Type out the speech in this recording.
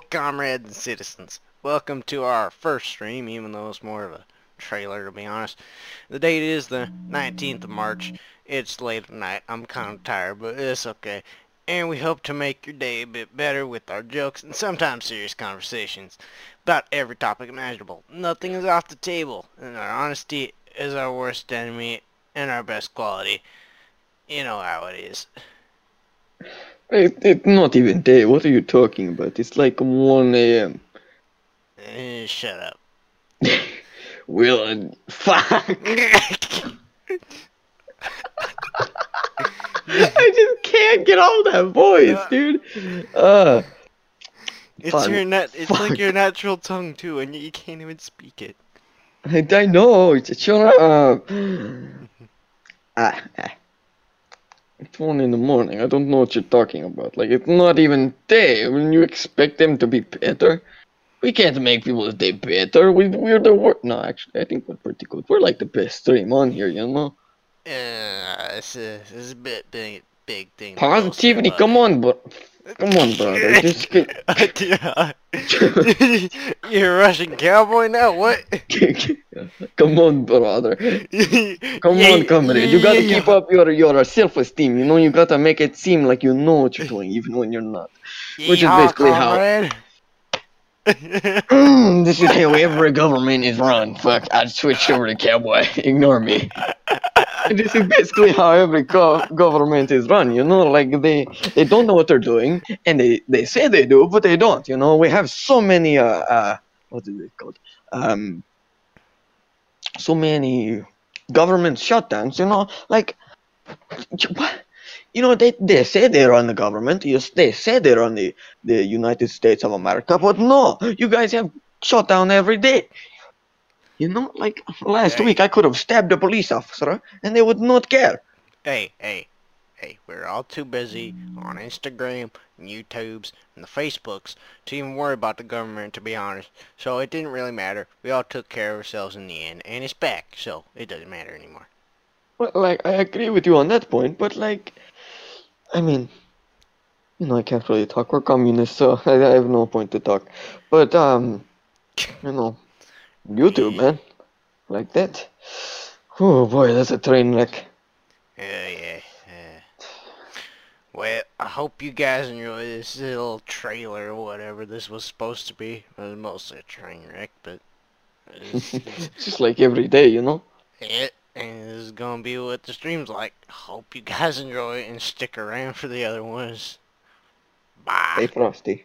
Comrades and citizens. Welcome to our first stream, even though it's more of a trailer, to be honest. The date is the 19th of March. It's late at night. I'm kind of tired, but it's okay. And we hope to make your day a bit better with our jokes and sometimes serious conversations about every topic imaginable. Nothing is off the table, and our honesty is our worst enemy and our best quality. You know how it is. It, it's not even day. What are you talking about? It's like 1 a.m. Eh, shut up. Well, uh, fuck. I just can't get all that voice, Uh, dude. Uh, It's Fuck. your nat it's like your natural tongue too, and you can't even speak it. I, I know. It's shut up. ah, ah. It's one in the morning. I don't know what you're talking about. Like, it's not even day. When you expect them to be better, we can't make people's day better. We, we're the worst. No, actually, I think we're pretty good. We're like the best stream on here, you know? Uh, it's a, it's a bit big, big thing. Positivity, come on, bro. Come on, brother. Just get. You're a Russian cowboy now. What? come on, brother. Come Yeah, on, comrade. You gotta yeah. keep up your your self-esteem. You know, you gotta make it seem like you know what you're doing, even when you're not. which is basically how- comrade. Mm, this is how every government is run. Fuck, I switched over to cowboy. Ignore me. this is basically how every go- government is run. You know, like they they don't know what they're doing, and they they say they do, but they don't. You know, we have so many uh uh what is it called um so many government shutdowns. You know, like what. You know, they, they say they run the government. Yes, they say they run the, the United States of America, but no, you guys have shut down every day. You know, like last Hey. week I could have stabbed a police officer and they would not care. Hey, hey, hey, we're all too busy on Instagram, and YouTubes, and the Facebooks to even worry about the government, to be honest. So it didn't really matter. We all took care of ourselves in the end, and it's back, so it doesn't matter anymore. Well, like I agree with you on that point, but like, I mean, you know, I can't really talk. We're communists, so I, I have no point to talk. But um, you know, YouTube, man, like that. Oh boy, that's a train wreck. Yeah, yeah, yeah. Well, I hope you guys enjoy this little trailer or whatever this was supposed to be. It was mostly a train wreck, but it's, it's Just like every day, you know. it. And this is gonna be what the stream's like. Hope you guys enjoy it and stick around for the other ones. Bye. Stay frosty.